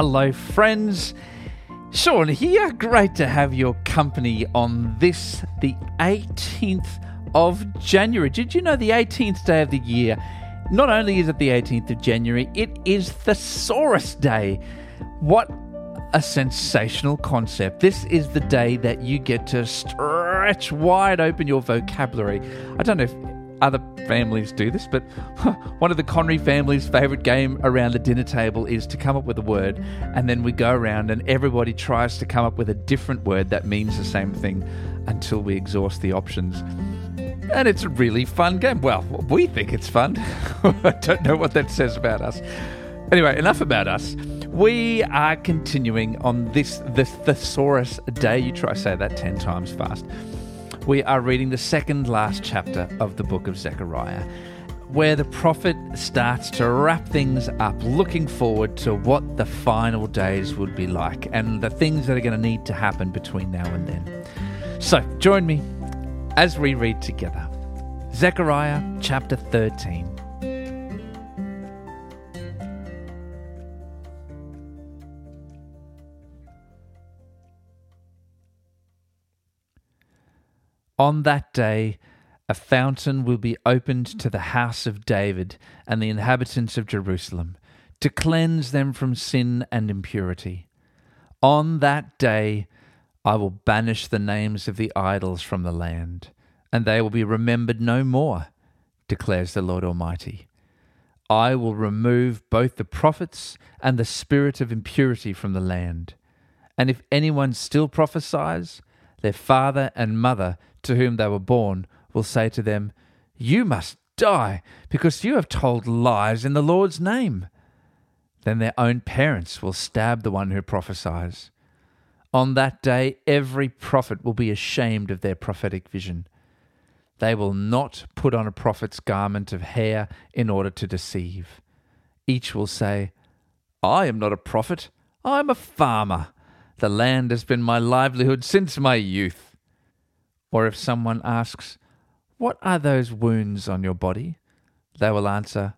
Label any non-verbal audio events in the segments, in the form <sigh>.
Hello, friends. Sean here. Great to have your company on this, the 18th of January. Did you know the 18th day of the year? Not only is it the 18th of January, it is Thesaurus Day. What a sensational concept. This is the day that you get to stretch wide open your vocabulary. I don't know if other families do this, but <laughs> one of the Connery family's favourite game around the dinner table is to come up with a word, and then we go around and everybody tries to come up with a different word that means the same thing until we exhaust the options. And it's a really fun game. Well, we think it's fun. <laughs> I don't know what that says about us. Anyway, enough about us. We are continuing on this the Thesaurus Day. You try to say that 10 times fast. We are reading the second last chapter of the book of Zechariah, where the prophet starts to wrap things up, looking forward to what the final days would be like and the things that are going to need to happen between now and then. So, join me as we read together Zechariah chapter 13. On that day, a fountain will be opened to the house of David and the inhabitants of Jerusalem, to cleanse them from sin and impurity. On that day, I will banish the names of the idols from the land, and they will be remembered no more, declares the Lord Almighty. I will remove both the prophets and the spirit of impurity from the land. And if anyone still prophesies, their father and mother to whom they were born will say to them, You must die, because you have told lies in the Lord's name. Then their own parents will stab the one who prophesies. On that day, every prophet will be ashamed of their prophetic vision. They will not put on a prophet's garment of hair in order to deceive. Each will say, I am not a prophet, I am a farmer. The land has been my livelihood since my youth. Or if someone asks, What are those wounds on your body? They will answer,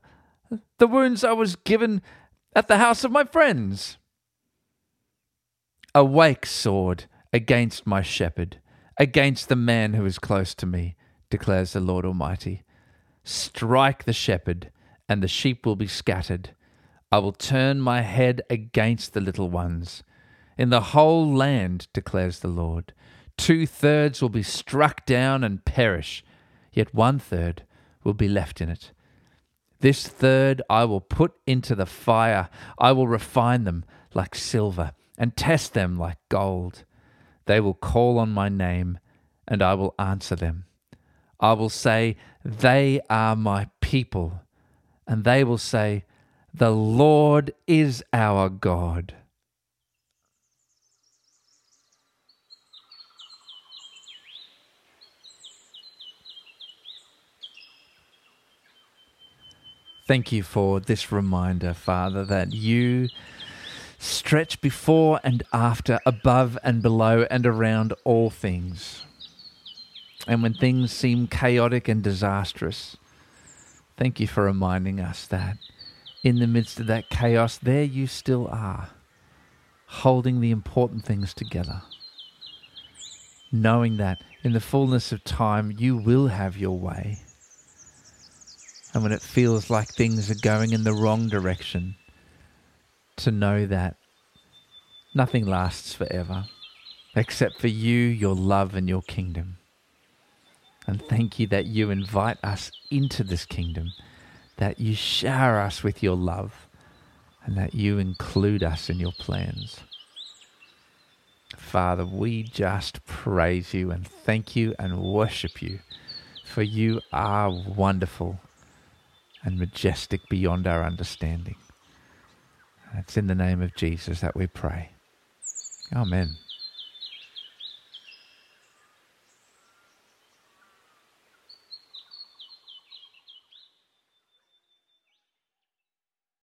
The wounds I was given at the house of my friends. Awake, sword, against my shepherd, against the man who is close to me, declares the Lord Almighty. Strike the shepherd, and the sheep will be scattered. I will turn my head against the little ones. In the whole land, declares the Lord, Two thirds will be struck down and perish, yet one third will be left in it. This third I will put into the fire. I will refine them like silver and test them like gold. They will call on my name, and I will answer them. I will say, They are my people. And they will say, The Lord is our God. Thank you for this reminder, Father, that you stretch before and after, above and below, and around all things. And when things seem chaotic and disastrous, thank you for reminding us that in the midst of that chaos, there you still are, holding the important things together. Knowing that in the fullness of time, you will have your way and when it feels like things are going in the wrong direction, to know that nothing lasts forever except for you, your love, and your kingdom. And thank you that you invite us into this kingdom, that you shower us with your love, and that you include us in your plans. Father, we just praise you and thank you and worship you, for you are wonderful and majestic beyond our understanding. And it's in the name of Jesus that we pray. Amen.